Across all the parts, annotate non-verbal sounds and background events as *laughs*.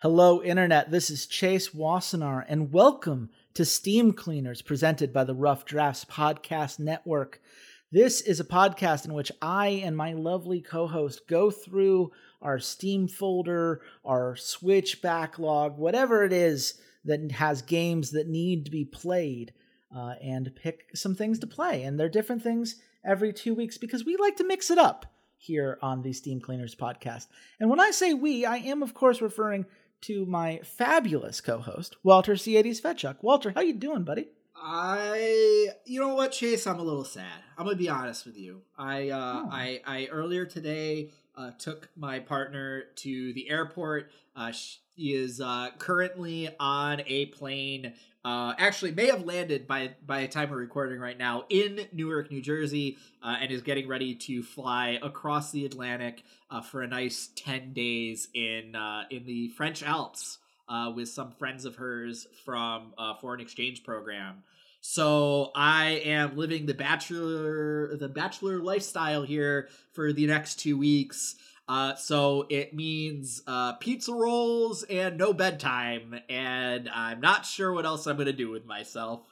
Hello, Internet. This is Chase Wassenar, and welcome to Steam Cleaners, presented by the Rough Drafts Podcast Network. This is a podcast in which I and my lovely co host go through our Steam folder, our Switch backlog, whatever it is that has games that need to be played, uh, and pick some things to play. And they're different things every two weeks because we like to mix it up here on the Steam Cleaners podcast. And when I say we, I am, of course, referring to my fabulous co-host Walter C80s Fedczuk. Walter, how you doing, buddy? I, you know what, Chase, I'm a little sad. I'm gonna be honest with you. I, uh, Oh. I, I earlier today uh, took my partner to the airport. Uh, she is uh, currently on a plane. Uh, actually, may have landed by by the time we're recording right now in Newark, New Jersey, uh, and is getting ready to fly across the Atlantic uh, for a nice ten days in uh, in the French Alps uh, with some friends of hers from a foreign exchange program. So I am living the bachelor the bachelor lifestyle here for the next two weeks. Uh, so it means uh, pizza rolls and no bedtime, and I'm not sure what else I'm gonna do with myself.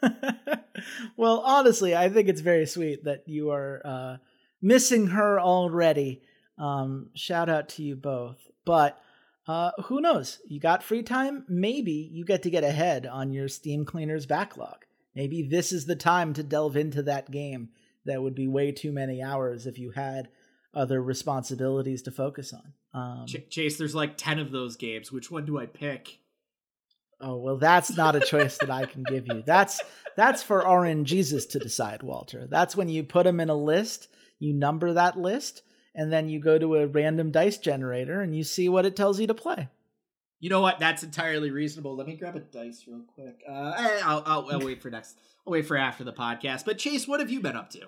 *laughs* well, honestly, I think it's very sweet that you are uh, missing her already. Um, shout out to you both. But uh, who knows? You got free time? Maybe you get to get ahead on your Steam Cleaners backlog. Maybe this is the time to delve into that game that would be way too many hours if you had other responsibilities to focus on. Um, Ch- Chase, there's like ten of those games. Which one do I pick? Oh well, that's not a choice that I can give you. That's that's for RNGesus to decide, Walter. That's when you put them in a list, you number that list, and then you go to a random dice generator and you see what it tells you to play. You know what? That's entirely reasonable. Let me grab a dice real quick. Uh, I'll, I'll, I'll wait for next. I'll wait for after the podcast. But Chase, what have you been up to?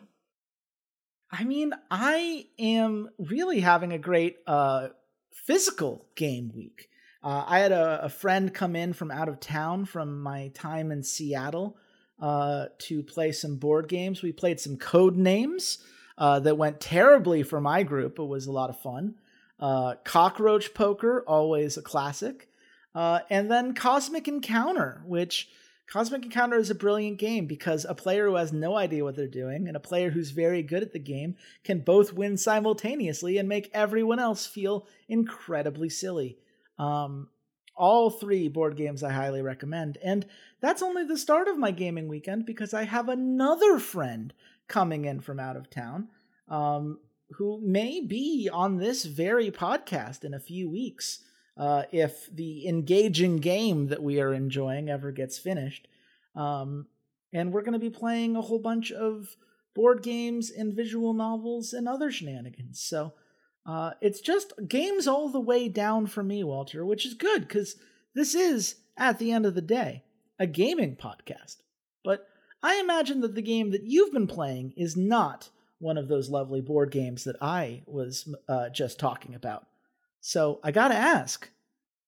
I mean, I am really having a great uh, physical game week. Uh, I had a, a friend come in from out of town from my time in Seattle uh, to play some board games. We played some Codenames uh, that went terribly for my group. It was a lot of fun. Uh, Cockroach Poker, always a classic. Uh, and then Cosmic Encounter, which Cosmic Encounter is a brilliant game because a player who has no idea what they're doing and a player who's very good at the game can both win simultaneously and make everyone else feel incredibly silly. Um, all three board games I highly recommend. And that's only the start of my gaming weekend because I have another friend coming in from out of town um, who may be on this very podcast in a few weeks uh, if the engaging game that we are enjoying ever gets finished. Um, and we're going to be playing a whole bunch of board games and visual novels and other shenanigans. So uh, it's just games all the way down for me, Walter, which is good because this is, at the end of the day, a gaming podcast. But I imagine that the game that you've been playing is not one of those lovely board games that I was uh, just talking about. So I gotta ask,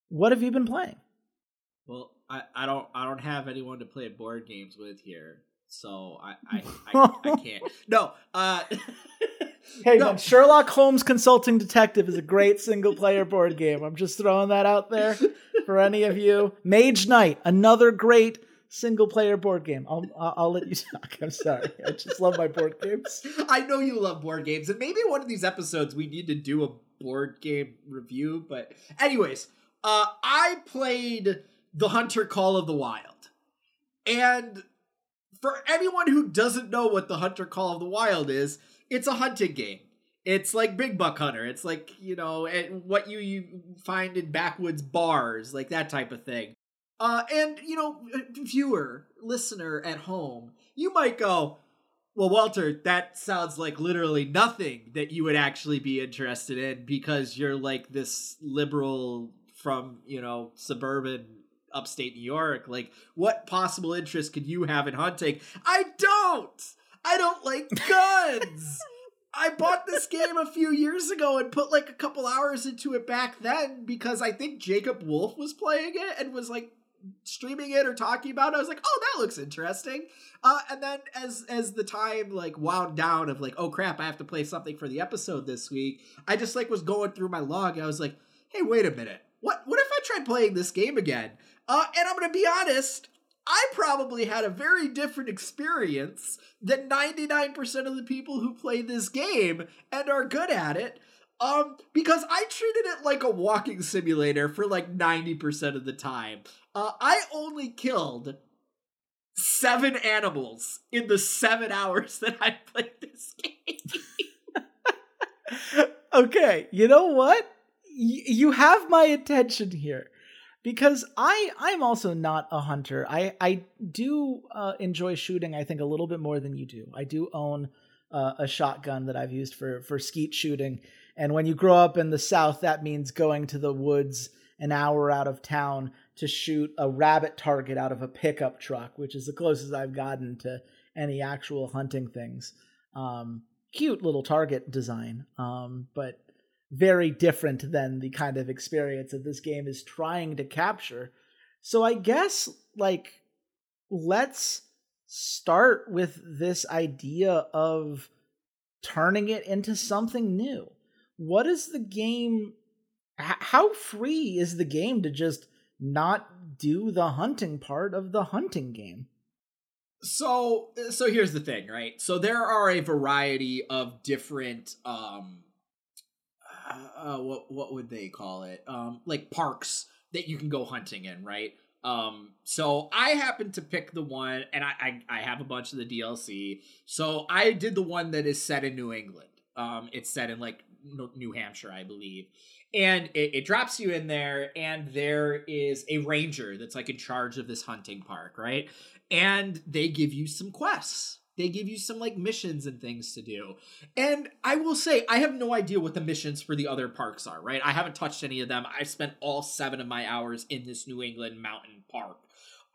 what have you been playing? Well, I, I don't I don't have anyone to play board games with here, so I I, I, I *laughs* can't. No, uh, *laughs* Hey, No. man, Sherlock Holmes Consulting Detective is a great single player board game. I'm just throwing that out there for any of you. *laughs* Mage Knight, another great single player board game. I'll, I'll, let you *laughs* talk. I'm sorry. I just love my board games. I know you love board games, and maybe one of these episodes we need to do a board game review. But anyways, uh, I played The Hunter Call of the Wild, and for anyone who doesn't know what The Hunter Call of the Wild is, it's a hunting game. It's like Big Buck Hunter. It's like you know what you you find in backwoods bars, like that type of thing. Uh, and you know, viewer, listener at home, you might go, well, Walter, that sounds like literally nothing that you would actually be interested in because you're like this liberal from, you know, suburban upstate New York. Like, what possible interest could you have in hunting? I don't! I don't like *laughs* guns! I bought this game a few years ago and put like a couple hours into it back then because I think Jacob Wolf was playing it and was like streaming it or talking about it. I was like, oh, that looks interesting. Uh, and then as as the time like wound down of like, oh crap, I have to play something for the episode this week. I just like was going through my log. I was like, hey, wait a minute. what what if I tried playing this game again? Uh, and I'm gonna be honest, I probably had a very different experience than 99% of the people who play this game and are good at it. Um, because I treated it like a walking simulator for like 90% of the time. Uh, I only killed seven animals in the seven hours *laughs* that I played this game. *laughs* okay, you know what? Y- you have my attention here because I I'm also not a hunter. I I do uh, enjoy shooting. I think a little bit more than you do. I do own uh, a shotgun that I've used for for skeet shooting. And when you grow up in the South, that means going to the woods an hour out of town to shoot a rabbit target out of a pickup truck, which is the closest I've gotten to any actual hunting things. Um, cute little target design, um, but very different than the kind of experience that this game is trying to capture. So I guess like let's start with this idea of turning it into something new. What is the game how free is the game to just not do the hunting part of the hunting game? So so here's the thing, right? So there are a variety of different um uh, what what would they call it? Um, like parks that you can go hunting in, right? Um, so I happened to pick the one, and I, I I have a bunch of the DLC. So I did the one that is set in New England. Um, it's set in like New Hampshire, I believe, and it, it drops you in there, and there is a ranger that's like in charge of this hunting park, right? And they give you some quests they give you some like missions and things to do. And I will say, I have no idea what the missions for the other parks are, right? I haven't touched any of them. I spent all seven of my hours in this New England mountain park.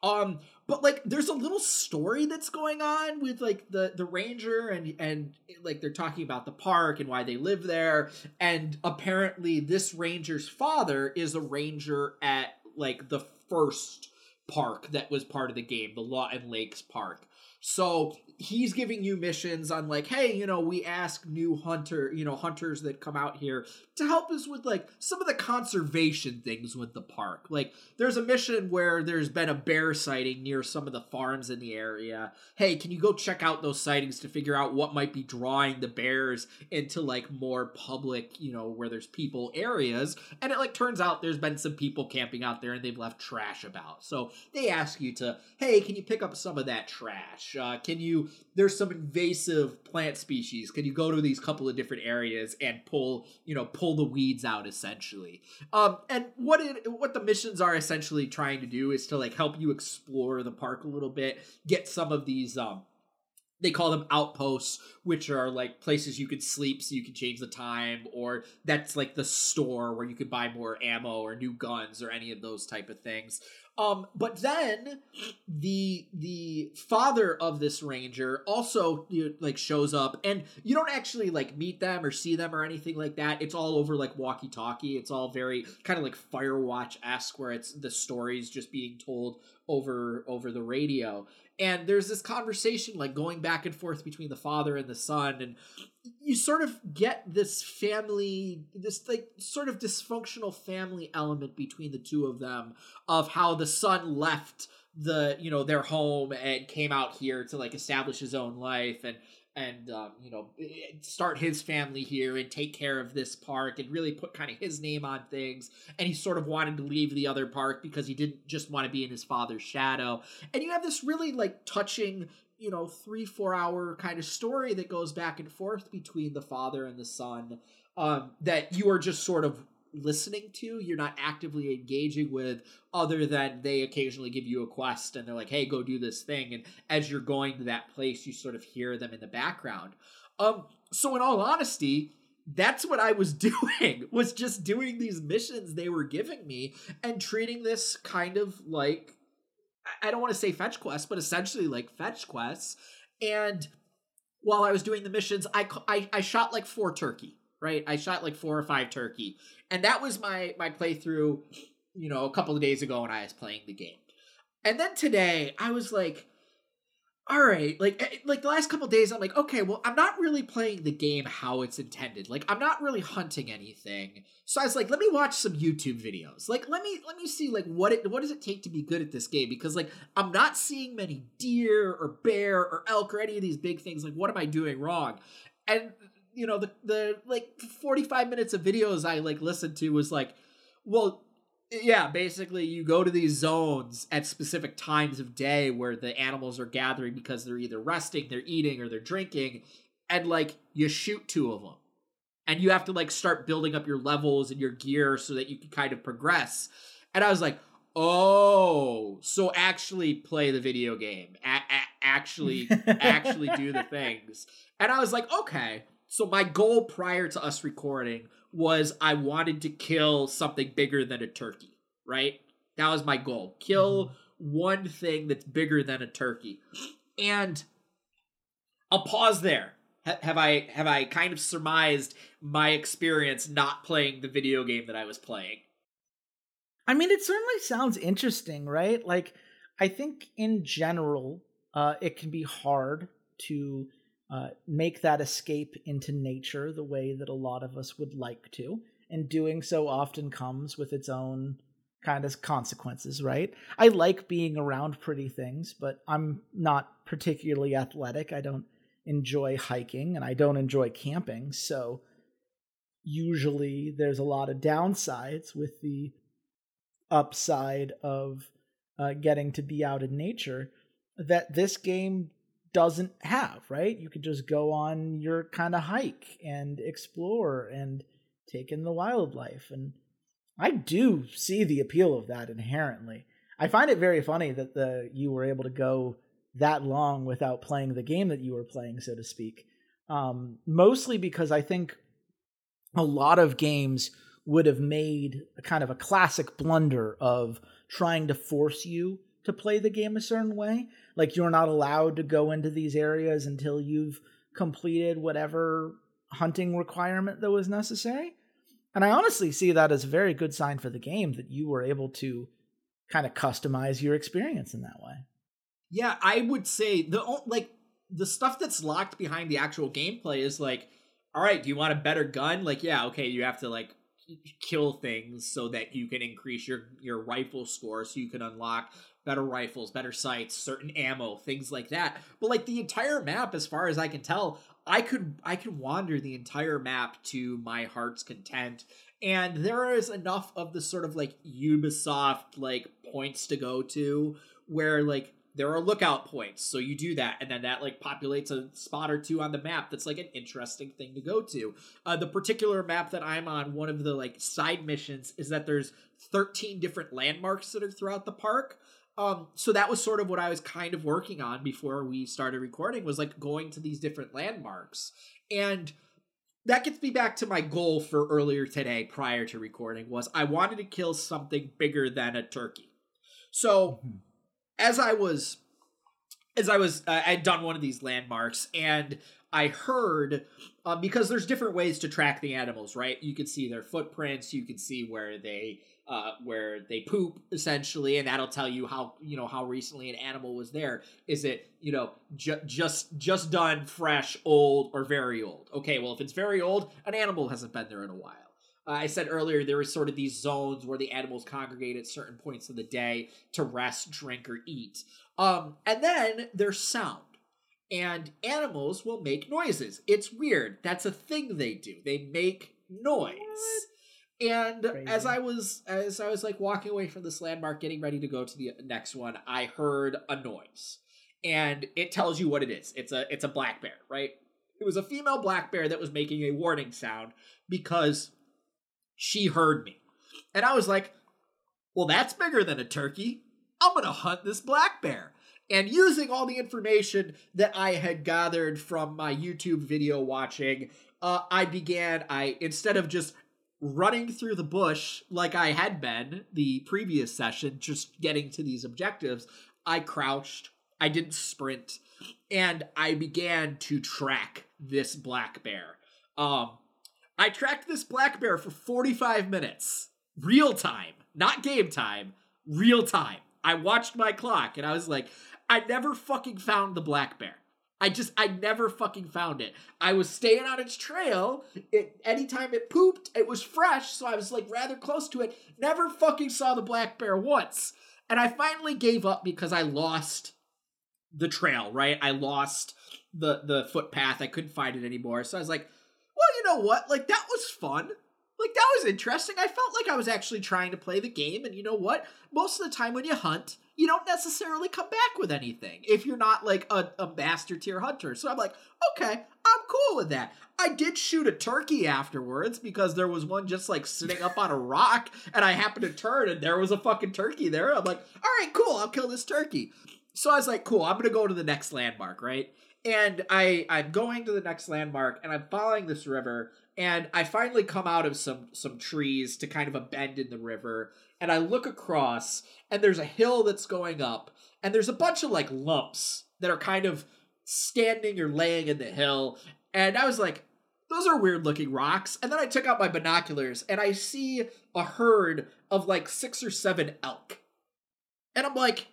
Um, but like there's a little story that's going on with like the the ranger and and like they're talking about the park and why they live there. And apparently this ranger's father is a ranger at like the first park that was part of the game, the Layton Lakes Park. So he's giving you missions on like, hey, you know, we ask new hunter, you know, hunters that come out here to help us with like some of the conservation things with the park. Like there's a mission where there's been a bear sighting near some of the farms in the area. Hey, can you go check out those sightings to figure out what might be drawing the bears into like more public, you know, where there's people areas? And it like turns out there's been some people camping out there and they've left trash about. So they ask you to, hey, can you pick up some of that trash? Uh, can you there's some invasive plant species. Can you go to these couple of different areas and pull, you know, pull the weeds out essentially? Um, and what it what the missions are essentially trying to do is to like help you explore the park a little bit, get some of these um they call them outposts, which are like places you could sleep so you can change the time, or that's like the store where you could buy more ammo or new guns or any of those type of things. Um, but then the the father of this ranger also you know, like shows up, and you don't actually like meet them or see them or anything like that. It's all over like walkie talkie. It's all very kind of like Firewatch esque, where it's the stories just being told over over the radio and there's this conversation like going back and forth between the father and the son and you sort of get this family this like sort of dysfunctional family element between the two of them of how the son left the you know their home and came out here to like establish his own life and and um, you know start his family here and take care of this park and really put kind of his name on things. And he sort of wanted to leave the other park because he didn't just want to be in his father's shadow. And you have this really like touching you know three four hour kind of story that goes back and forth between the father and the son um, that you are just sort of listening to you're not actively engaging with other than they occasionally give you a quest and they're like hey go do this thing. And as you're going to that place you sort of hear them in the background. Um so in all honesty that's what I was *laughs* doing was just doing these missions they were giving me and treating this kind of like I don't want to say fetch quests but essentially like fetch quests. And while I was doing the missions I I, I shot like four turkey right I shot like four or five turkey and that was my my playthrough you know a couple of days ago when i was playing the game and then today i was like all right, like eh, like the last couple days, I'm like, okay, well, I'm not really playing the game how it's intended. Like, I'm not really hunting anything. So I was like, let me watch some YouTube videos. Like, let me let me see like what it what does it take to be good at this game? Because like I'm not seeing many deer or bear or elk or any of these big things. Like, what am I doing wrong? And you know, the the like 45 minutes of videos I like listened to was like, well, yeah, basically you go to these zones at specific times of day where the animals are gathering because they're either resting, they're eating, or they're drinking, and like you shoot two of them. And you have to like start building up your levels and your gear so that you can kind of progress. And I was like, oh, so actually play the video game, a- a- actually, *laughs* actually do the things. And I was like, okay. So my goal prior to us recording was I wanted to kill something bigger than a turkey, right? That was my goal. Kill mm-hmm. one thing that's bigger than a turkey. And I'll pause there. have I have I kind of surmised my experience not playing the video game that I was playing? I mean, it certainly sounds interesting, right? Like, I think in general, uh, it can be hard to uh, make that escape into nature the way that a lot of us would like to. And doing so often comes with its own kind of consequences, right? I like being around pretty things, but I'm not particularly athletic. I don't enjoy hiking and I don't enjoy camping. So usually there's a lot of downsides with the upside of uh, getting to be out in nature that this game doesn't have, right? You could just go on your kind of hike and explore and take in the wildlife. And I do see the appeal of that inherently. I find it very funny that the you were able to go that long without playing the game that you were playing, so to speak. Um, mostly because I think a lot of games would have made a kind of a classic blunder of trying to force you to play the game a certain way. Like you're not allowed to go into these areas until you've completed whatever hunting requirement that was necessary. And I honestly see that as a very good sign for the game that you were able to kind of customize your experience in that way. Yeah, I would say the like the stuff that's locked behind the actual gameplay is like all right, do you want a better gun? Like yeah, okay, you have to like kill things so that you can increase your your rifle score so you can unlock better rifles, better sights, certain ammo, things like that. But like the entire map, as far as I can tell, I could I could wander the entire map to my heart's content. And there is enough of the sort of like Ubisoft like points to go to where like there are lookout points so you do that and then that like populates a spot or two on the map that's like an interesting thing to go to uh, the particular map that i'm on one of the like side missions is that there's 13 different landmarks that are throughout the park um, so that was sort of what I was kind of working on before we started recording was like going to these different landmarks. And that gets me back to my goal for earlier today prior to recording was I wanted to kill something bigger than a turkey. So mm-hmm. As I was as I was uh, I'd done one of these landmarks and I heard um, because there's different ways to track the animals, right? You can see their footprints, you can see where they uh, where they poop essentially, and that'll tell you how you know how recently an animal was there. Is it you know ju- just just done, fresh, old, or very old? Okay, well if it's very old, an animal hasn't been there in a while. Uh, I said earlier there was sort of these zones where the animals congregate at certain points of the day to rest, drink, or eat. Um, and then there's sound. And animals will make noises. It's weird. That's a thing they do. They make noise. What? And Crazy. as I was as I was like walking away from this landmark, getting ready to go to the next one, I heard a noise, and it tells you what it is. It's a it's a black bear, right? It was a female black bear that was making a warning sound because she heard me, and I was like, "Well, that's bigger than a turkey. I'm gonna hunt this black bear." And using all the information that I had gathered from my YouTube video watching, uh, I began. I instead of just running through the bush like I had been the previous session, just getting to these objectives, I crouched, I didn't sprint, and I began to track this black bear. Um, I tracked this black bear for 45 minutes, real time, not game time, real time. I watched my clock and I was like, I never fucking found the black bear. I just I never fucking found it. I was staying on its trail. It anytime it pooped, it was fresh, so I was like rather close to it. Never fucking saw the black bear once. And I finally gave up because I lost the trail, right? I lost the the footpath. I couldn't find it anymore. So I was like, know what? Like that was fun. Like that was interesting. I felt like I was actually trying to play the game and you know what? Most of the time when you hunt, you don't necessarily come back with anything if you're not like a, a master tier hunter. So I'm like, okay, I'm cool with that. I did shoot a turkey afterwards because there was one just like sitting up on a rock and I happened to turn and there was a fucking turkey there. I'm like, all right, cool, I'll kill this turkey. So I was like, cool, I'm gonna go to the next landmark, right? And I I'm going to the next landmark and I'm following this river and I finally come out of some some trees to kind of a bend in the river and I look across and there's a hill that's going up and there's a bunch of like lumps that are kind of standing or laying in the hill and I was like those are weird looking rocks and then I took out my binoculars and I see a herd of like 6 or 7 elk. And I'm like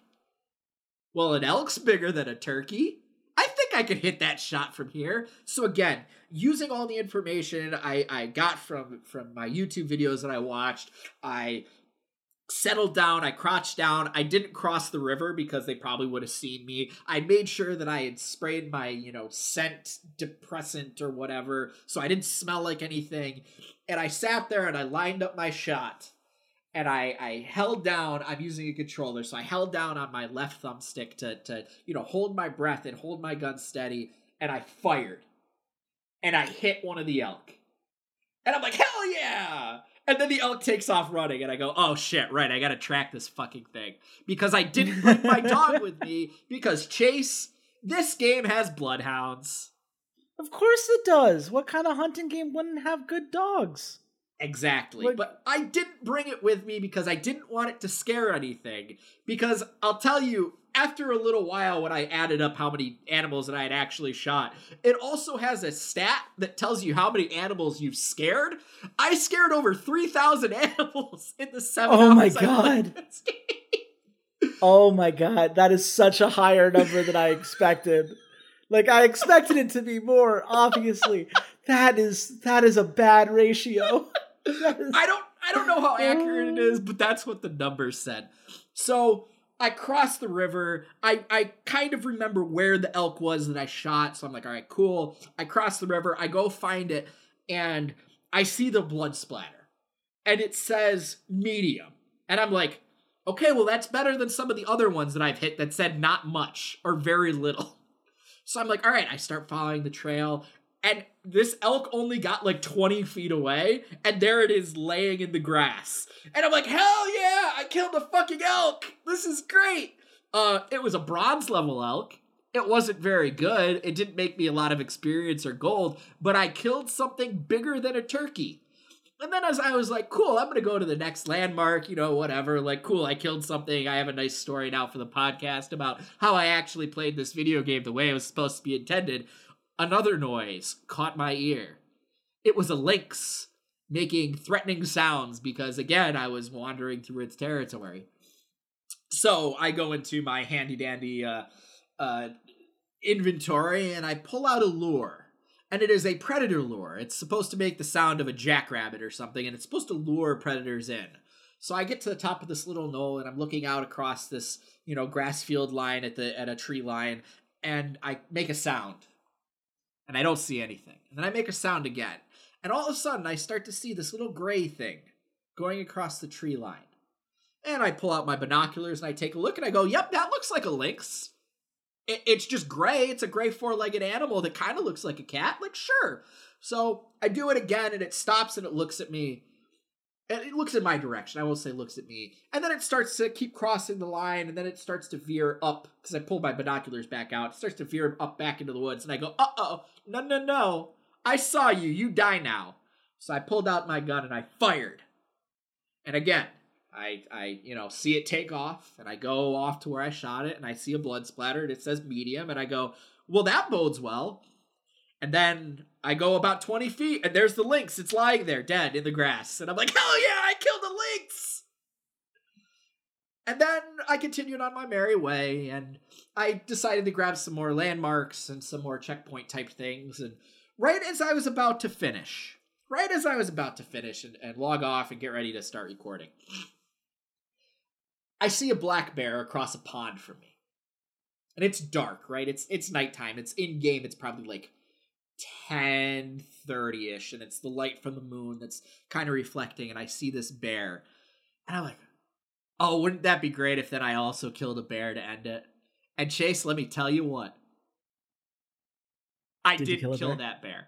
well an elk's bigger than a turkey. I think I could hit that shot from here. So again, using all the information I, I got from from my YouTube videos that I watched, I settled down, I crouched down. I didn't cross the river because they probably would have seen me. I made sure that I had sprayed my, you know, scent depressant or whatever, so I didn't smell like anything. And I sat there and I lined up my shot. And I, I held down, I'm using a controller, so I held down on my left thumbstick to, to, you know, hold my breath and hold my gun steady, and I fired. And I hit one of the elk. And I'm like, hell yeah! And then the elk takes off running, and I go, oh shit, right, I gotta track this fucking thing. Because I didn't bring my dog *laughs* with me, because Chase, this game has bloodhounds. Of course it does. What kind of hunting game wouldn't have good dogs? Exactly. Like- but I didn't bring it with me because I didn't want it to scare anything. Because I'll tell you, after a little while, when I added up how many animals that I had actually shot, it also has a stat that tells you how many animals you've scared. I scared over 3,000 *laughs* animals in the seven Oh my God. *laughs* Oh my god, that is such a higher number than I expected. Like I expected it to be more, obviously. That is that is a bad ratio. *laughs* I don't I don't know how accurate it is, but that's what the numbers said. So I crossed the river. I, I kind of remember where the elk was that I shot. So I'm like, all right, cool. I cross the river. I go find it, and I see the blood splatter. And it says medium. And I'm like, okay, well, that's better than some of the other ones that I've hit that said not much or very little. *laughs* So I'm like, all right, I start following the trail. And this elk only got like 20 feet away, and there it is laying in the grass. And I'm like, hell yeah, I killed a fucking elk. This is great. Uh, it was a bronze level elk. It wasn't very good. It didn't make me a lot of experience or gold, but I killed something bigger than a turkey. And then as I was like, cool, I'm gonna go to the next landmark, you know, whatever. Like, cool, I killed something. I have a nice story now for the podcast about how I actually played this video game the way it was supposed to be intended. Another noise caught my ear. It was a lynx making threatening sounds because, again, I was wandering through its territory. So I go into my handy dandy uh, uh, inventory and I pull out a lure. And it is a predator lure. It's supposed to make the sound of a jackrabbit or something, and it's supposed to lure predators in. So I get to the top of this little knoll and I'm looking out across this, you know, grass field line at the at a tree line, and I make a sound. And I don't see anything. And then I make a sound again. And all of a sudden I start to see this little gray thing going across the tree line. And I pull out my binoculars and I take a look and I go, yep, that looks like a lynx. It, it's just gray. It's a gray four legged animal that kind of looks like a cat. Like, sure. So I do it again and it stops and it looks at me. And it looks in my direction. I won't say looks at me. And then it starts to keep crossing the line and then it starts to veer up because I pulled my binoculars back out. It starts to veer up back into the woods. And I go, uh oh, no, no, no. I saw you. You die now. So I pulled out my gun and I fired. And again, I, I, you know, see it take off, and I go off to where I shot it, and I see a blood splatter, and it says medium, and I go, well, that bodes well. And then I go about 20 feet, and there's the lynx. It's lying there, dead in the grass. And I'm like, hell yeah, I killed the lynx! And then I continued on my merry way, and I decided to grab some more landmarks and some more checkpoint type things. And right as I was about to finish, right as I was about to finish and, and log off and get ready to start recording, I see a black bear across a pond from me. And it's dark, right? It's it's nighttime. It's in game. It's probably like 10 30 ish, and it's the light from the moon that's kind of reflecting, and I see this bear. And I'm like, oh, wouldn't that be great if then I also killed a bear to end it? And Chase, let me tell you what. I did, did kill, kill that bear.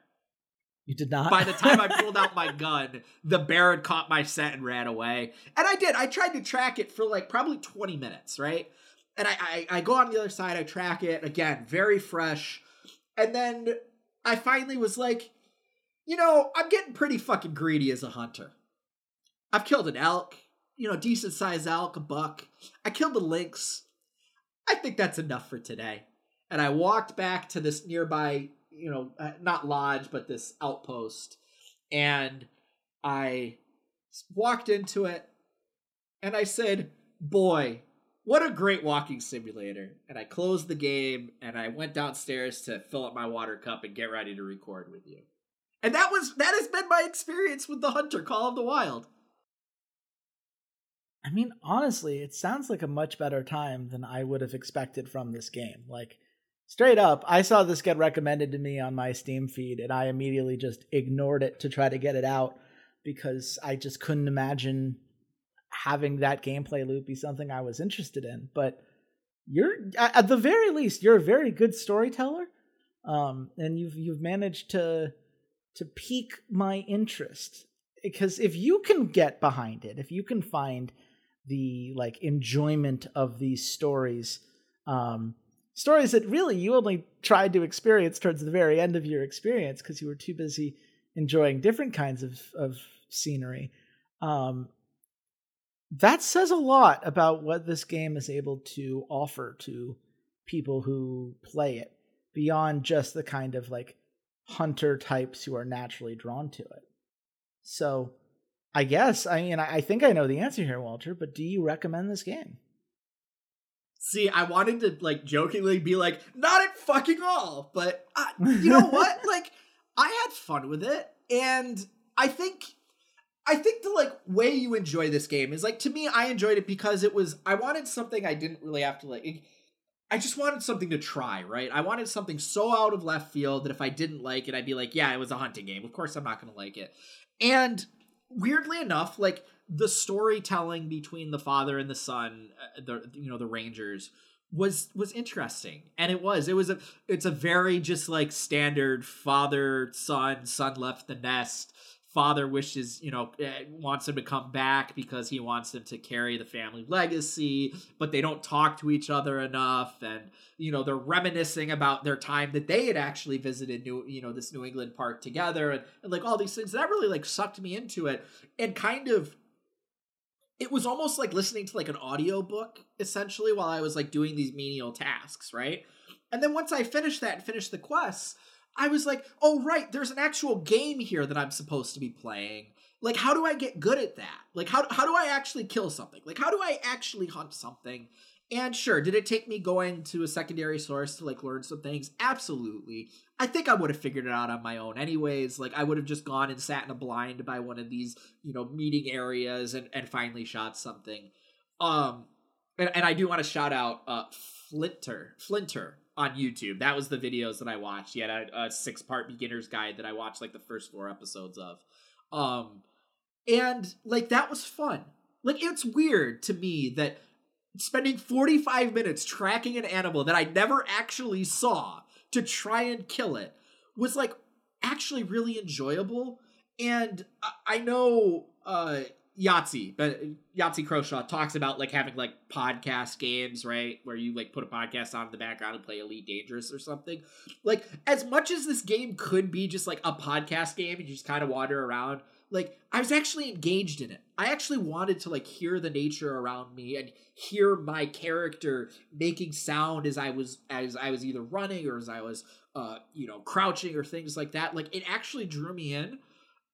You did not? By the time I pulled out my *laughs* gun, the bear had caught my scent and ran away. And I did. I tried to track it for like probably 20 minutes, right? And I, I, I go on the other side, I track it. Again, very fresh. And then I finally was like, you know, I'm getting pretty fucking greedy as a hunter. I've killed an elk, you know, decent sized elk, a buck. I killed a lynx. I think that's enough for today. And I walked back to this nearby you know, uh, not lodge, but this outpost. And I walked into it and I said, Boy, what a great walking simulator. And I closed the game and I went downstairs to fill up my water cup and get ready to record with you. And that was that has been my experience with the Hunter Call of the Wild. I mean, honestly, it sounds like a much better time than I would have expected from this game. Like straight up, I saw this get recommended to me on my Steam feed, and I immediately just ignored it to try to get it out because I just couldn't imagine having that gameplay loop be something I was interested in. But you're at the very least, you're a very good storyteller, um, and you've you've managed to to pique my interest because if you can get behind it, if you can find the like enjoyment of these stories. Um, stories that really you only tried to experience towards the very end of your experience because you were too busy enjoying different kinds of, of scenery. Um, that says a lot about what this game is able to offer to people who play it beyond just the kind of like hunter types who are naturally drawn to it. So, I guess I mean I think I know the answer here, Walter. But do you recommend this game? See, I wanted to like jokingly be like, not at fucking all, but uh, you know *laughs* what? like, I had fun with it, and I think, I think the like way you enjoy this game is like to me, I enjoyed it because it was. I wanted something I didn't really have to like. I just wanted something to try, right? I wanted something so out of left field that if I didn't like it, I'd be like, yeah, it was a hunting game. Of course, I'm not going to like it. And weirdly enough, like the storytelling between the father and the son, uh, the you know the Rangers was was interesting and it was it was a it's a very just like standard father son son left the nest father wishes you know eh, wants him to come back because he wants him to carry the family legacy but they don't talk to each other enough and you know they're reminiscing about their time that they had actually visited new you know this new england park together and, and like all these things that really like sucked me into it and kind of it was almost like listening to like an audio book essentially while I was like doing these menial tasks, right? And then once I finished that and finished the quests, I was like, "Oh right, there's an actual game here that I'm supposed to be playing. Like how do I get good at that? Like how how do I actually kill something? Like how do I actually hunt something?" And sure, did it take me going to a secondary source to like learn some things? Absolutely. I think I would have figured it out on my own anyways. Like I would have just gone and sat in a blind by one of these, you know, meeting areas and, and finally shot something. Um and, and I do want to shout out uh Flinter. Flinter on YouTube. That was the videos that I watched. He had a, a six part beginner's guide that I watched like the first four episodes of. Um and like that was fun. Like it's weird to me that spending 45 minutes tracking an animal that I never actually saw to try and kill it was like actually really enjoyable. And I know uh Yahtzee, but Yahtzee Croshaw talks about like having like podcast games, right? Where you like put a podcast on in the background and play Elite Dangerous or something. Like, as much as this game could be just like a podcast game and you just kind of wander around, like I was actually engaged in it. I actually wanted to like hear the nature around me and hear my character making sound as I was as I was either running or as I was uh you know crouching or things like that. Like it actually drew me in.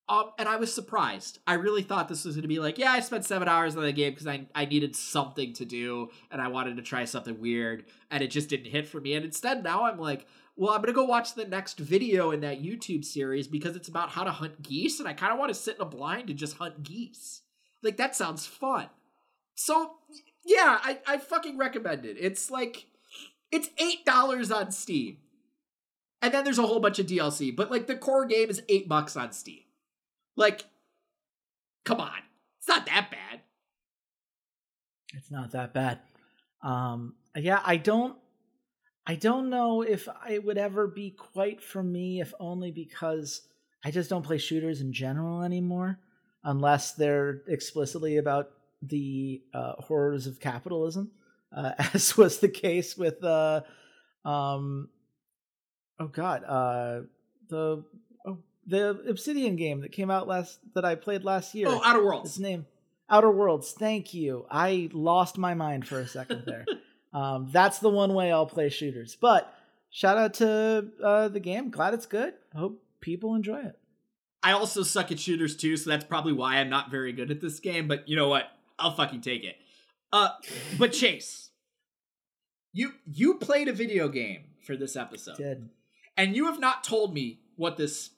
Um, and I was surprised. I really thought this was going to be like, yeah, I spent seven hours on the game because I, I needed something to do and I wanted to try something weird, and it just didn't hit for me. And instead, now I'm like, well, I'm going to go watch the next video in that YouTube series because it's about how to hunt geese, and I kind of want to sit in a blind and just hunt geese. Like, that sounds fun. So, yeah, I, I fucking recommend it. It's like, it's $8 on Steam. And then there's a whole bunch of DLC, but like the core game is 8 bucks on Steam. Like, come on. It's not that bad. It's not that bad. Um, yeah, I don't I don't know if it would ever be quite for me, if only because I just don't play shooters in general anymore, unless they're explicitly about the uh, horrors of capitalism, uh, *laughs* as was the case with uh, um, oh god, uh, the the Obsidian game that came out last that I played last year. Oh, Outer Worlds. Its name, Outer Worlds. Thank you. I lost my mind for a second *laughs* there. um, that's the one way I'll play shooters. But shout out to uh, the game. Glad it's good. Hope people enjoy it. I also suck at shooters too, so that's probably why I'm not very good at this game. But you know what? I'll fucking take it. Uh, but *laughs* Chase, you you played a video game for this episode. Did and you have not told me what this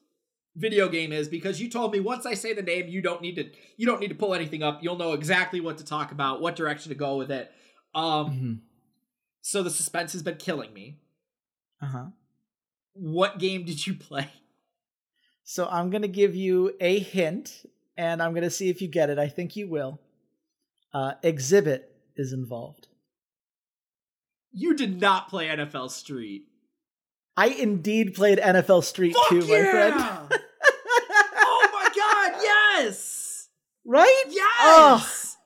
video game is because you told me once I say the name you don't need to you don't need to pull anything up. You'll know exactly what to talk about what direction to go with it. Um mm-hmm. so the suspense has been killing me. Uh-huh. What game did you play? So I'm going to give you a hint and I'm going to see if you get it. I think you will. Uh Xzibit is involved. You did not play NFL Street. I indeed played NFL Street Fuck 2, yeah! my friend. *laughs* oh my god, yes! Right? Yes!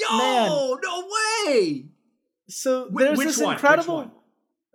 Oh, Yo, man. no way! So Wh- there's this one? incredible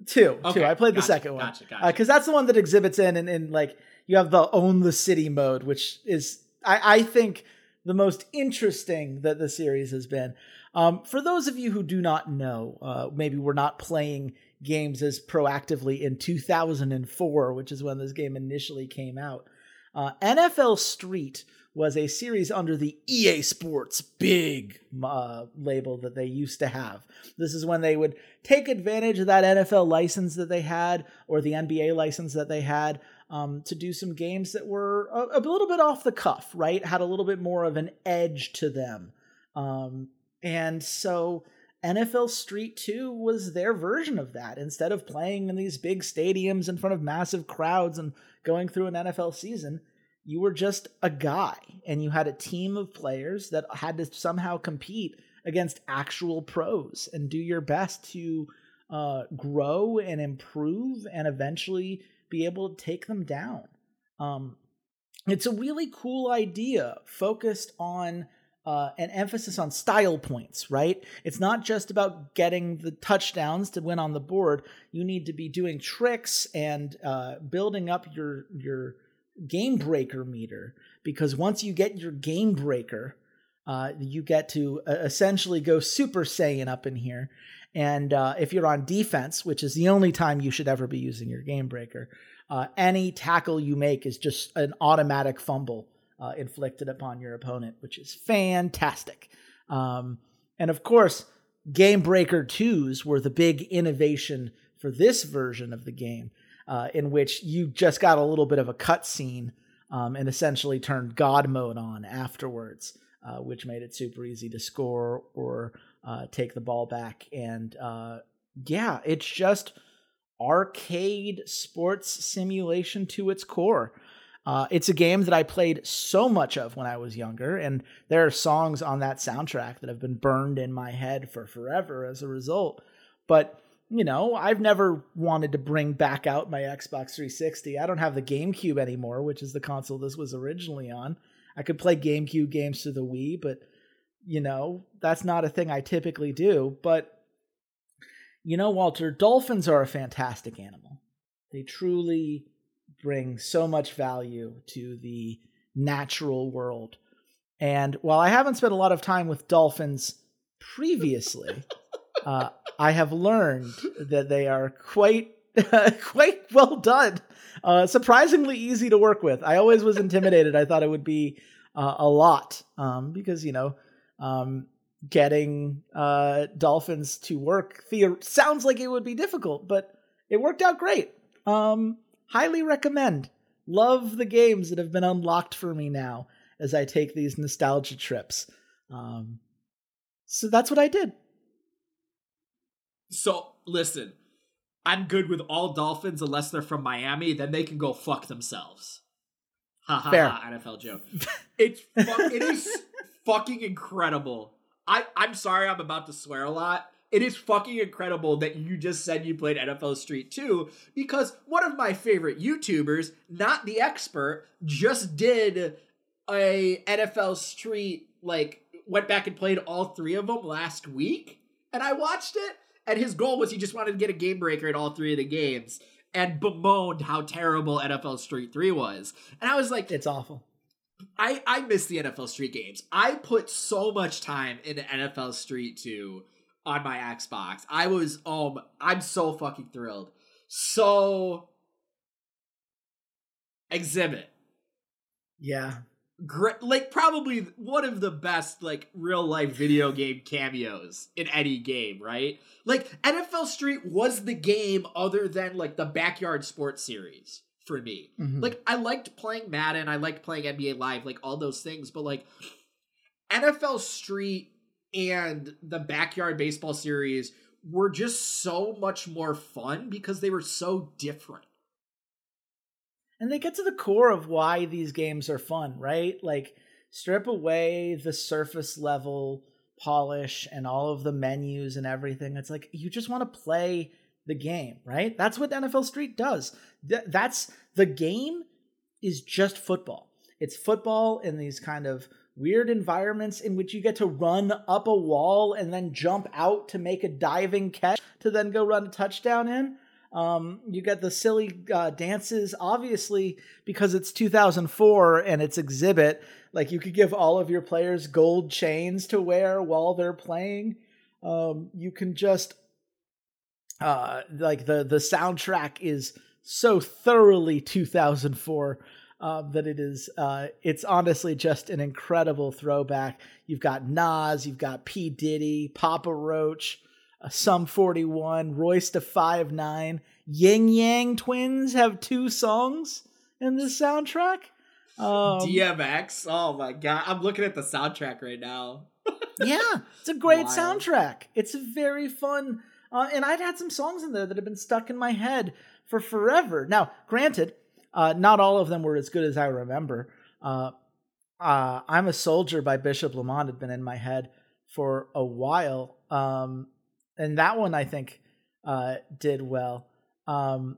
two. Okay, two. I played the second one Gotcha, gotcha. because that's the one that Xzibit's in and, and like you have the own the city mode, which is I, I think the most interesting that the series has been. Um, for those of you who do not know, uh, maybe we're not playing games as proactively in 2004, which is when this game initially came out. Uh, NFL Street was a series under the EA Sports big uh, label that they used to have. This is when they would take advantage of that NFL license that they had or the NBA license that they had um, to do some games that were a, a, little bit off the cuff, right? Had a little bit more of an edge to them. Um, and so NFL Street 2 was their version of that. Instead of playing in these big stadiums in front of massive crowds and going through an NFL season, you were just a guy and you had a team of players that had to somehow compete against actual pros and do your best to uh, grow and improve and eventually be able to take them down. Um, it's a really cool idea focused on uh, an emphasis on style points, right? It's not just about getting the touchdowns to win on the board. You need to be doing tricks and uh, building up your your game breaker meter because once you get your game breaker, uh, you get to uh, essentially go Super Saiyan up in here. And uh, if you're on defense, which is the only time you should ever be using your game breaker, uh, any tackle you make is just an automatic fumble uh, inflicted upon your opponent, which is fantastic. Um, and of course, Game Breaker 2s were the big innovation for this version of the game, uh, in which you just got a little bit of a cutscene um, and essentially turned God mode on afterwards, uh, which made it super easy to score or uh, take the ball back. And uh, yeah, it's just arcade sports simulation to its core. Uh, it's a game that I played so much of when I was younger, and there are songs on that soundtrack that have been burned in my head for forever as a result. But you know, I've never wanted to bring back out my Xbox 360. I don't have the GameCube anymore, which is the console this was originally on. I could play GameCube games to the Wii, but you know, that's not a thing I typically do. But you know, Walter, dolphins are a fantastic animal. They truly bring so much value to the natural world. And while I haven't spent a lot of time with dolphins previously, *laughs* uh, I have learned that they are quite *laughs* quite well done. Uh, surprisingly easy to work with. I always was intimidated. I thought it would be uh, a lot um, because you know um, getting uh, dolphins to work sounds like it would be difficult, but it worked out great. Um, highly recommend. Love the games that have been unlocked for me now as I take these nostalgia trips. Um, so that's what I did. So listen, I'm good with all Dolphins unless they're from Miami. Then they can go fuck themselves. Ha ha Fair. ha! NFL joke. It's it is fucking incredible. I I'm sorry I'm about to swear a lot. It is fucking incredible that you just said you played NFL Street 2 because one of my favorite YouTubers, not the expert, just did a NFL Street like went back and played all three of them last week and I watched it and his goal was he just wanted to get a game breaker in all three of the games and bemoaned how terrible NFL Street 3 was. And I was like, It's awful. I I miss the NFL Street games. I put so much time into NFL Street 2 on my Xbox. I was um I'm so fucking thrilled. So Xzibit Yeah. Great like probably one of the best like real life video game cameos in any game right? Like nfl street was the game other than like the backyard sports series for me. Mhm. like i liked playing madden i liked playing nba live like all those things but like nfl street and the backyard baseball series were just so much more fun because they were so different and they get to the core of why these games are fun, right? Like strip away the surface level polish and all of the menus and everything. It's like you just want to play the game, right? That's what NFL Street does. Th- that's the game is just football. It's football in these kind of weird environments in which you get to run up a wall and then jump out to make a diving catch to then go run a touchdown in. Um, you get the silly uh, dances, obviously, because it's 2004 and it's Xzibit. Like you could give all of your players gold chains to wear while they're playing. Um, you can just uh, like the the soundtrack is so thoroughly 2004 um, that it is uh, it's honestly just an incredible throwback. You've got Nas, you've got P Diddy, Papa Roach, Sum 41, Royce da 5'9", Ying Yang Twins have two songs in this soundtrack. Um, dmx oh my god i'm looking at the soundtrack right now *laughs* yeah, it's a great Wild. soundtrack. It's a very fun, uh, and I've had some songs in there that have been stuck in my head for forever. Now, granted, uh, not all of them were as good as I remember. Uh, uh, "I'm a Soldier" by Bishop Lamont had been in my head for a while, um, and that one I think uh, did well. Um,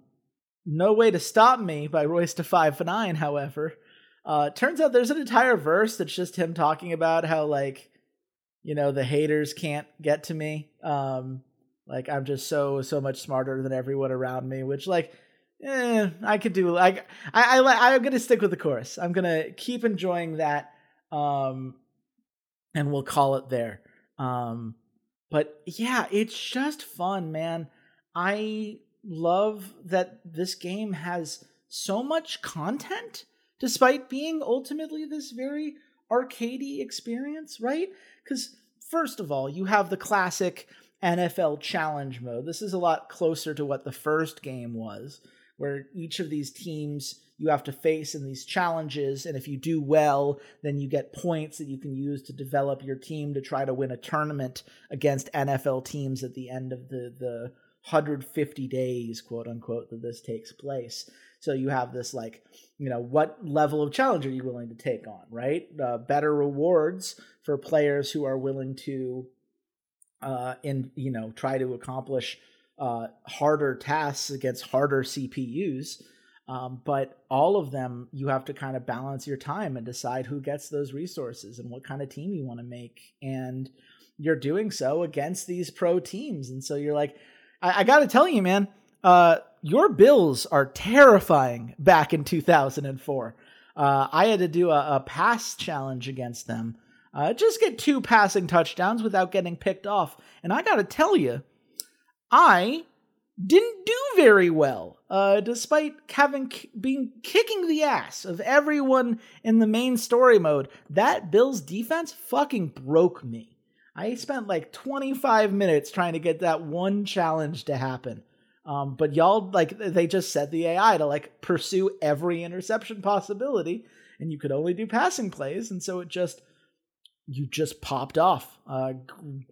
"No Way to Stop Me" by Royce da 5'9", however. Uh, turns out there's an entire verse that's just him talking about how like you know the haters can't get to me um like i'm just so so much smarter than everyone around me which like eh, i could do like i i i'm gonna stick with the chorus i'm gonna keep enjoying that um and we'll call it there um but yeah it's just fun man i love that this game has so much content despite being ultimately this very arcadey experience right because first of all, you have the classic NFL challenge mode. This is a lot closer to what the first game was, where each of these teams you have to face in these challenges, and if you do well, then you get points that you can use to develop your team to try to win a tournament against NFL teams at the end of the the 150 days, quote unquote, that this takes place. So you have this like, you know, what level of challenge are you willing to take on, right? Uh, better rewards for players who are willing to, uh, in you know, try to accomplish uh, harder tasks against harder CPUs. Um, but all of them, you have to kind of balance your time and decide who gets those resources and what kind of team you want to make. And you're doing so against these pro teams. And so you're like, I, I got to tell you, man, uh, your Bills are terrifying back in 2004. Uh, I had to do a, a pass challenge against them. Uh, just get two passing touchdowns without getting picked off. And I got to tell you, I didn't do very well, uh, despite having being kicking the ass of everyone in the main story mode. That Bills defense fucking broke me. I spent like 25 minutes trying to get that one challenge to happen. Um, but y'all like they just set the AI to like pursue every interception possibility, and you could only do passing plays, and so it just you just popped off. Uh,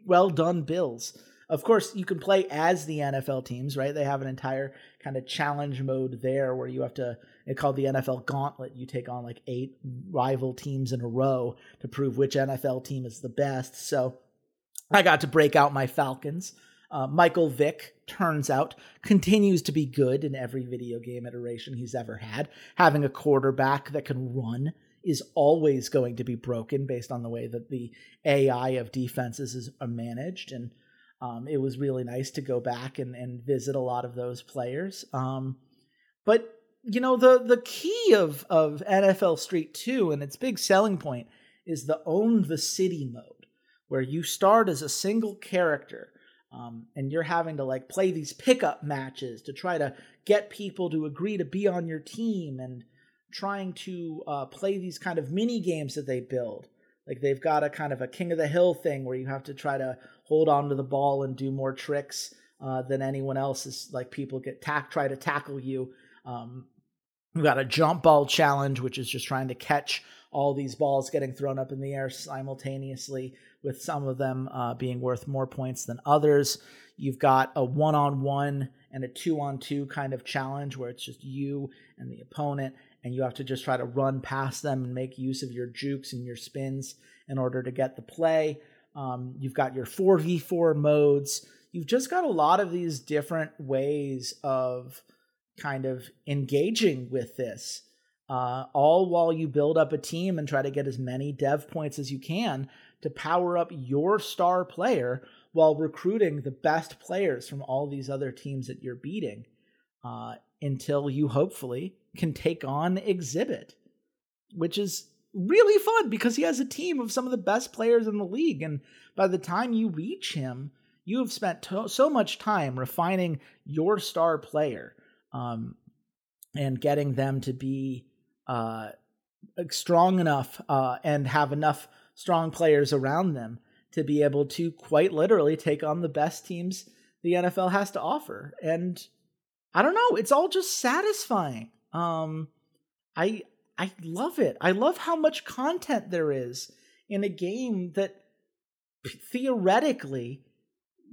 well done, Bills. Of course, you can play as the NFL teams, right? They have an entire kind of challenge mode there where you have to, it's called the NFL Gauntlet. You take on like eight rival teams in a row to prove which NFL team is the best. So I got to break out my Falcons. Uh, Michael Vick, turns out, continues to be good in every video game iteration he's ever had. Having a quarterback that can run is always going to be broken based on the way that the AI of defenses is managed. And um, it was really nice to go back and, and visit a lot of those players. Um, but you know the the key of of NFL Street 2 and its big selling point is the own the city mode, where you start as a single character. Um, and you're having to like play these pickup matches to try to get people to agree to be on your team and trying to uh, play these kind of mini games that they build like they've got a kind of a king of the hill thing where you have to try to hold on to the ball and do more tricks uh, than anyone else. Is like people get tack try to tackle you. Um, we've got a jump ball challenge, which is just trying to catch all these balls getting thrown up in the air simultaneously, with some of them uh, being worth more points than others. You've got a one on one and a two on two kind of challenge where it's just you and the opponent, and you have to just try to run past them and make use of your jukes and your spins in order to get the play. Um, you've got your 4v4 modes. You've just got a lot of these different ways of kind of engaging with this, uh, all while you build up a team and try to get as many dev points as you can to power up your star player while recruiting the best players from all these other teams that you're beating uh, until you hopefully can take on Xzibit, which is really fun because he has a team of some of the best players in the league. And by the time you reach him, you have spent to- so much time refining your star player um, and getting them to be uh, strong enough uh, and have enough strong players around them to be able to quite literally take on the best teams the NFL has to offer. And I don't know, it's all just satisfying. Um, I I love it. I love how much content there is in a game that theoretically,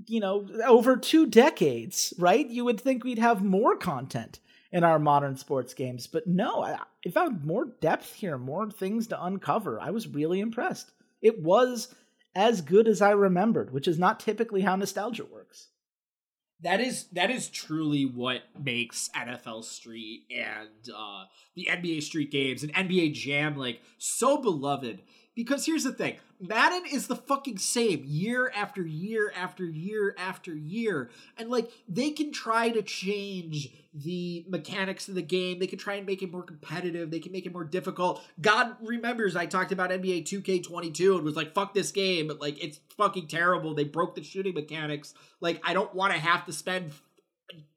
you know, over two decades, right? You would think we'd have more content in our modern sports games, but no, I, I found more depth here, more things to uncover. I was really impressed. It was as good as I remembered, which is not typically how nostalgia works that is that is truly what makes NFL Street and uh, the NBA Street games and NBA Jam like so beloved. Because here's the thing Madden is the fucking same year after year after year after year. And like they can try to change the mechanics of the game. They can try and make it more competitive. They can make it more difficult. God remembers I talked about NBA 2K22 and was like, fuck this game. But like it's fucking terrible. They broke the shooting mechanics. Like I don't want to have to spend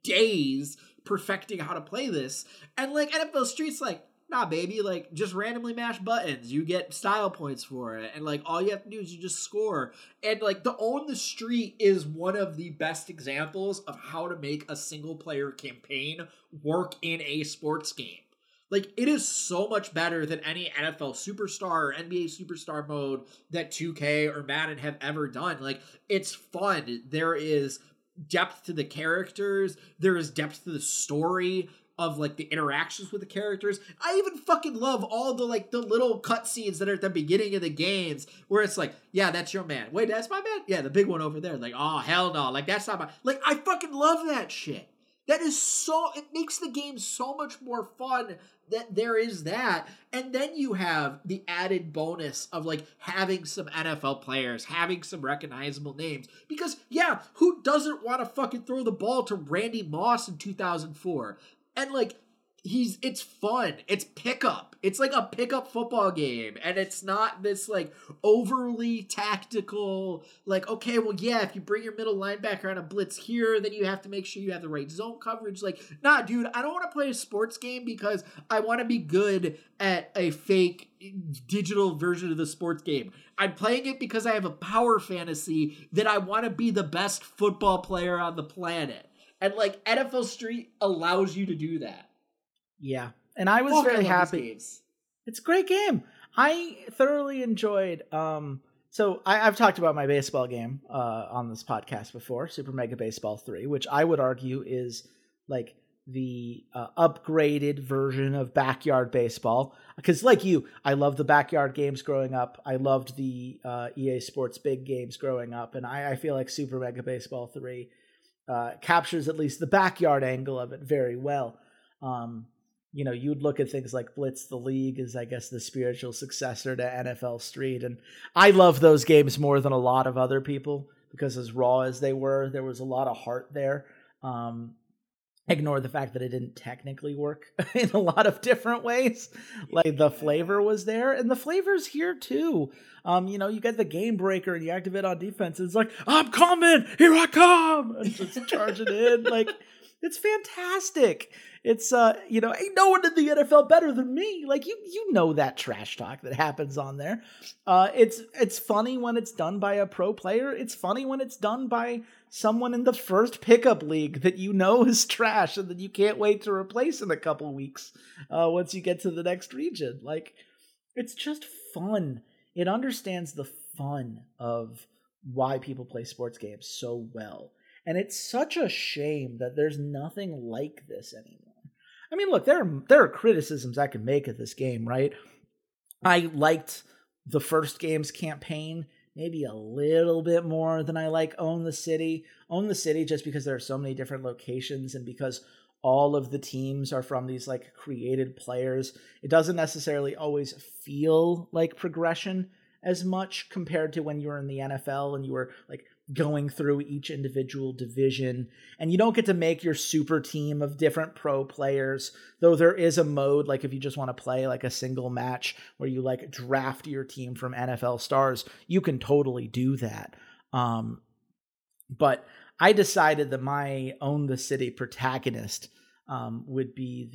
days perfecting how to play this. And like NFL Street's like, nah, baby, like just randomly mash buttons. You get style points for it. And like all you have to do is you just score. And like the Own the Street is one of the best examples of how to make a single player campaign work in a sports game. Like it is so much better than any NFL superstar or NBA superstar mode that 2K or Madden have ever done. Like it's fun. There is depth to the characters, there is depth to the story of like the interactions with the characters. I even fucking love all the like the little cutscenes that are at the beginning of the games where it's like, yeah, that's your man. Wait, that's my man? Yeah, the big one over there. Like, oh hell no. Like that's not my like I fucking love that shit. That is so it makes the game so much more fun that there is that. And then you have the added bonus of like having some NFL players, having some recognizable names. Because yeah, who doesn't want to fucking throw the ball to Randy Moss in 2004? And like he's it's fun. It's pickup. It's like a pickup football game, and it's not this like overly tactical. Like, okay, well, yeah, if you bring your middle linebacker on a blitz here, then you have to make sure you have the right zone coverage. Like, nah, dude, I don't want to play a sports game because I want to be good at a fake digital version of the sports game. I'm playing it because I have a power fantasy that I want to be the best football player on the planet. And like NFL Street allows you to do that. Yeah. And I was Fuck, very love happy. It's a great game. I thoroughly enjoyed. Um, so I, I've talked about my baseball game uh, on this podcast before, Super Mega Baseball Three, which I would argue is like the uh, upgraded version of backyard baseball. Because, like you, I loved the backyard games growing up. I loved the uh, EA Sports big games growing up, and I, I feel like Super Mega Baseball Three uh, captures at least the backyard angle of it very well. Um, you know, you'd look at things like Blitz the League as, I guess, the spiritual successor to NFL Street. And I love those games more than a lot of other people because, as raw as they were, there was a lot of heart there. Um, ignore the fact that it didn't technically work *laughs* in a lot of different ways. Like the flavor was there, and the flavor's here too. Um, you know, you get the game breaker and you activate on defense. It's like, I'm coming, here I come, and just charging in. *laughs* Like, it's fantastic. It's uh, you know, ain't no one in the NFL better than me. Like you, you know that trash talk that happens on there. Uh, it's it's funny when it's done by a pro player. It's funny when it's done by someone in the first pickup league that you know is *laughs* trash and that you can't wait to replace in a couple weeks. Uh, once you get to the next region, like it's just fun. It understands the fun of why people play sports games so well. And it's such a shame that there's nothing like this anymore. I mean, look, there are there are criticisms I can make of this game, right? I liked the first game's campaign maybe a little bit more than I like Own the City. Own the City just because there are so many different locations and because all of the teams are from these like created players. It doesn't necessarily always feel like progression as much compared to when you were in the NFL and you were like going through each individual division and you don't get to make your super team of different pro players though there is a mode like if you just want to play like a single match where you like draft your team from NFL stars you can totally do that um but I decided that my own the city protagonist um would be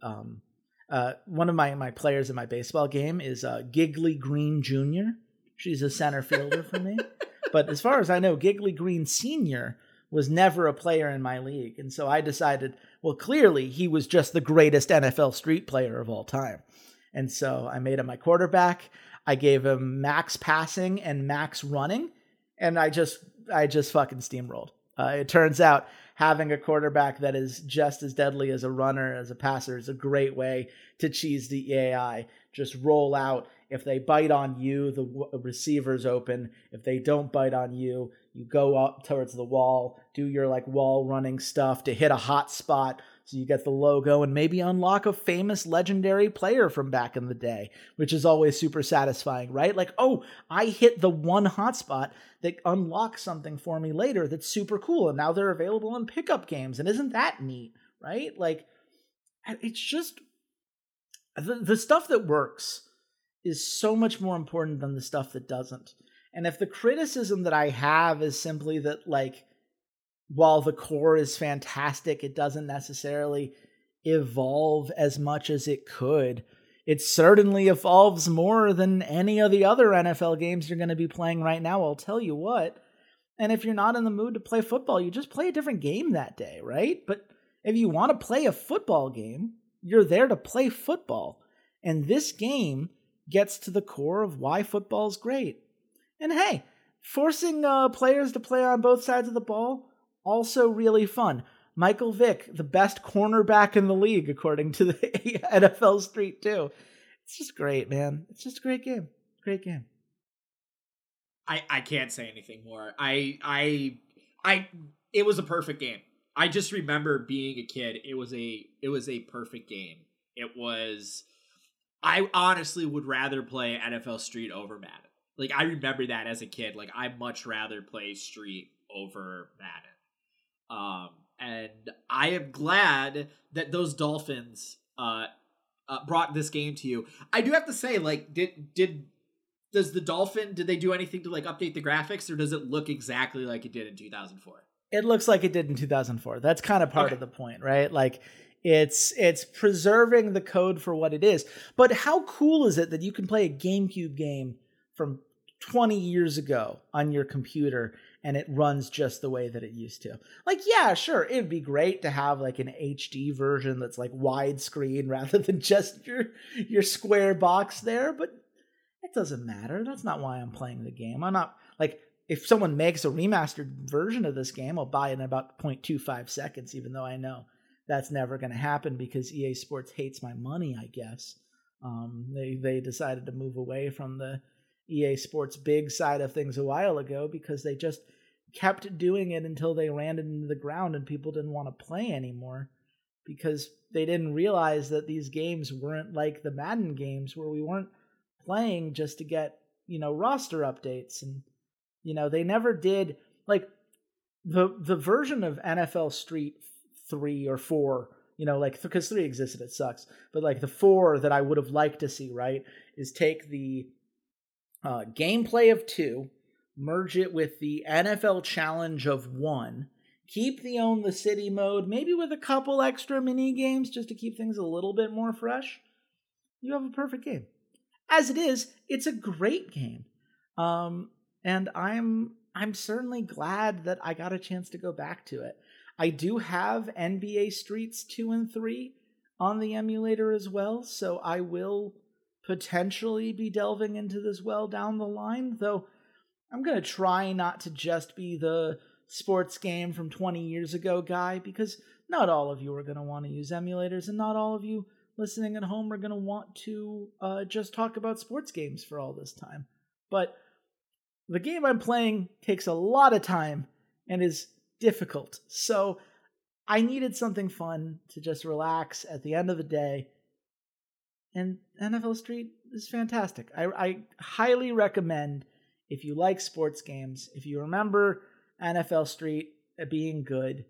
the um uh, one of my, my players in my baseball game is uh, Giggly Green Jr. She's a center fielder for me. *laughs* But as far as I know, Giggly Green Sr. was never a player in my league. And so I decided, well, clearly he was just the greatest NFL street player of all time. And so I made him my quarterback. I gave him max passing and max running. And I just, I just fucking steamrolled. Uh, it turns out having a quarterback that is just as deadly as a runner, as a passer, is a great way to cheese the AI. Just roll out. If they bite on you, the receiver's open. If they don't bite on you, you go up towards the wall, do your like wall running stuff to hit a hot spot so you get the logo and maybe unlock a famous legendary player from back in the day, which is always super satisfying, right? Like, oh, I hit the one hotspot that unlocks something for me later that's super cool. And now they're available in pickup games. And isn't that neat, right? Like, it's just the, the stuff that works is so much more important than the stuff that doesn't. And if the criticism that I have is simply that, like, while the core is fantastic, it doesn't necessarily evolve as much as it could. It certainly evolves more than any of the other NFL games you're going to be playing right now, I'll tell you what. And if you're not in the mood to play football, you just play a different game that day, right? But if you want to play a football game, you're there to play football. And this game gets to the core of why football's great. And hey, forcing uh, players to play on both sides of the ball also really fun. Michael Vick, the best cornerback in the league, according to the *laughs* NFL Street, too. It's just great, man. It's just a great game. Great game. I I can't say anything more. I I I it was a perfect game. I just remember being a kid. It was a it was a perfect game. It was I honestly would rather play NFL Street over Madden. Like I remember that as a kid. Like I much rather play Street over Madden. Um, and I am glad that those Dolphins uh, uh, brought this game to you. I do have to say, like, did did does the Dolphin did they do anything to like update the graphics, or does it look exactly like it did in 2004? It looks like it did in 2004. That's kind of part Okay. of the point, right? Like it's it's preserving the code for what it is. But how cool is it that you can play a GameCube game from 20 years ago on your computer and it runs just the way that it used to? Like yeah, sure, it'd be great to have like an HD version that's like widescreen *laughs* rather than just your your square box there, but it doesn't matter. That's not why I'm playing the game. I'm not like if someone makes a remastered version of this game, I'll buy it in about 0.25 seconds, even though I know that's never going to happen because EA Sports hates my money, I guess. Um, they, they decided to move away from the EA Sports big side of things a while ago because they just kept doing it until they ran into the ground and people didn't want to play anymore because they didn't realize that these games weren't like the Madden games where we weren't playing just to get, you know, roster updates and you know, they never did like the the version of NFL Street 3 or 4, you know, like because 3 existed it sucks. But like the 4 that I would have liked to see, right, is take the uh gameplay of 2, merge it with the NFL challenge of 1, keep the own the city mode, maybe with a couple extra mini games just to keep things a little bit more fresh. You have a perfect game. As it is, it's a great game. Um and I'm I'm certainly glad that I got a chance to go back to it. I do have NBA Streets 2 and 3 on the emulator as well, so I will potentially be delving into this well down the line, though I'm going to try not to just be the sports game from 20 years ago guy because not all of you are going to want to use emulators and not all of you listening at home are going to want to uh, just talk about sports games for all this time. But the game I'm playing takes a lot of time and is difficult. So I needed something fun to just relax at the end of the day. And NFL Street is fantastic. I, I highly recommend if you like sports games, if you remember NFL Street being good,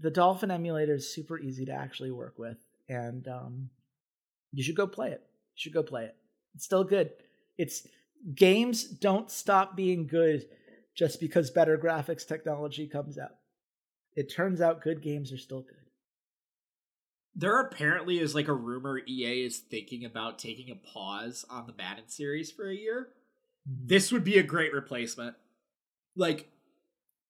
the Dolphin emulator is super easy to actually work with. And um, you should go play it. You should go play it. It's still good. It's games don't stop being good just because better graphics technology comes out. It turns out good games are still good. There apparently is like a rumor EA is thinking about taking a pause on the Madden series for a year. Mm-hmm. This would be a great replacement. Like,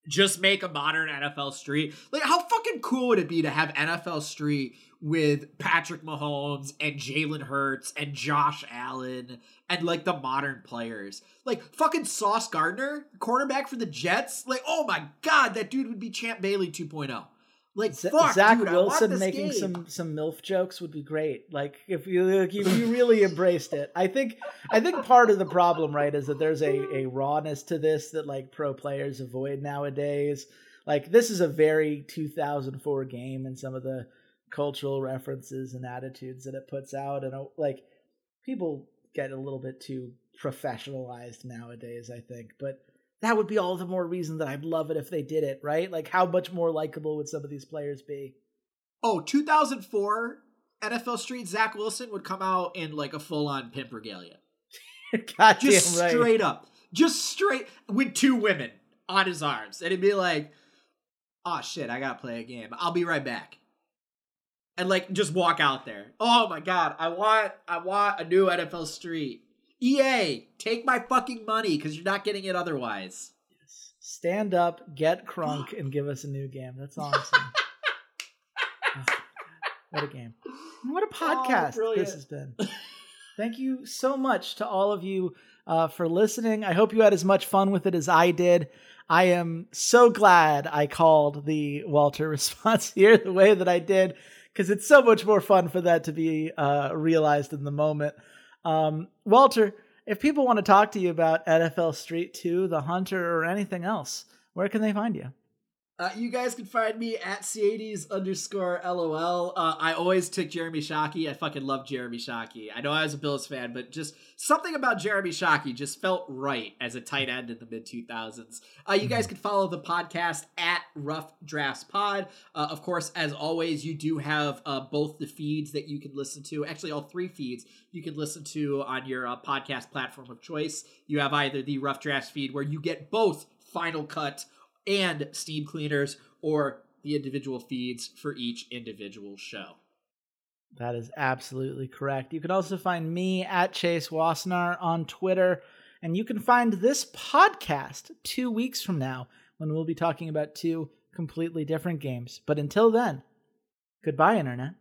just make a modern NFL Street. Like, how fucking cool would it be to have NFL Street with Patrick Mahomes and Jalen Hurts and Josh Allen and like the modern players? Like, fucking Sauce Gardner, cornerback for the Jets. Like, oh my god, that dude would be Champ Bailey 2.0. Like, Z- fuck, Zach dude, Wilson making game. some some milf jokes would be great. Like if you like, if you really embraced it, I think I think part of the problem, right, is that there's a a rawness to this that like pro players avoid nowadays. Like this is a very 2004 game, and some of the cultural references and attitudes that it puts out, and uh, like people get a little bit too professionalized nowadays. I think, but that would be all the more reason that I'd love it if they did it, right? Like, how much more likable would some of these players be? Oh, 2004 NFL Street Zach Wilson would come out in like a full on pimp regalia. *laughs* God Just right. straight up. Just straight with two women on his arms. And it'd be like, oh shit, I gotta play a game. I'll be right back. And like just walk out there. Oh my god, I want I want a new NFL Street. EA, take my fucking money because you're not getting it otherwise. Yes. Stand up, get crunk, *gasps* and give us a new game. That's awesome. *laughs* Oh, what a game. And what a oh, podcast brilliant. this has been. Thank you so much to all of you uh, for listening. I hope you had as much fun with it as I did. I am so glad I called the Walter *laughs* response here the way that I did because it's so much more fun for that to be uh, realized in the moment. Um, Walter, if people want to talk to you about NFL Street 2, The Hunter, or anything else, where can they find you? Uh, you guys can find me at C80s underscore LOL. Uh, I always took Jeremy Shockey. I fucking love Jeremy Shockey. I know I was a Bills fan, but just something about Jeremy Shockey just felt right as a tight end in the mid 2000s. Uh, you guys can follow the podcast at Rough Drafts Pod. Uh, of course, as always, you do have uh, both the feeds that you can listen to. Actually, all three feeds you can listen to on your uh, podcast platform of choice. You have either the Rough Drafts feed where you get both Final Cut and steam cleaners or the individual feeds for each individual show. That is absolutely correct. You can also find me at Chase Wassenar on Twitter, and you can find this podcast two weeks from now when we'll be talking about two completely different games. But until then, goodbye, Internet.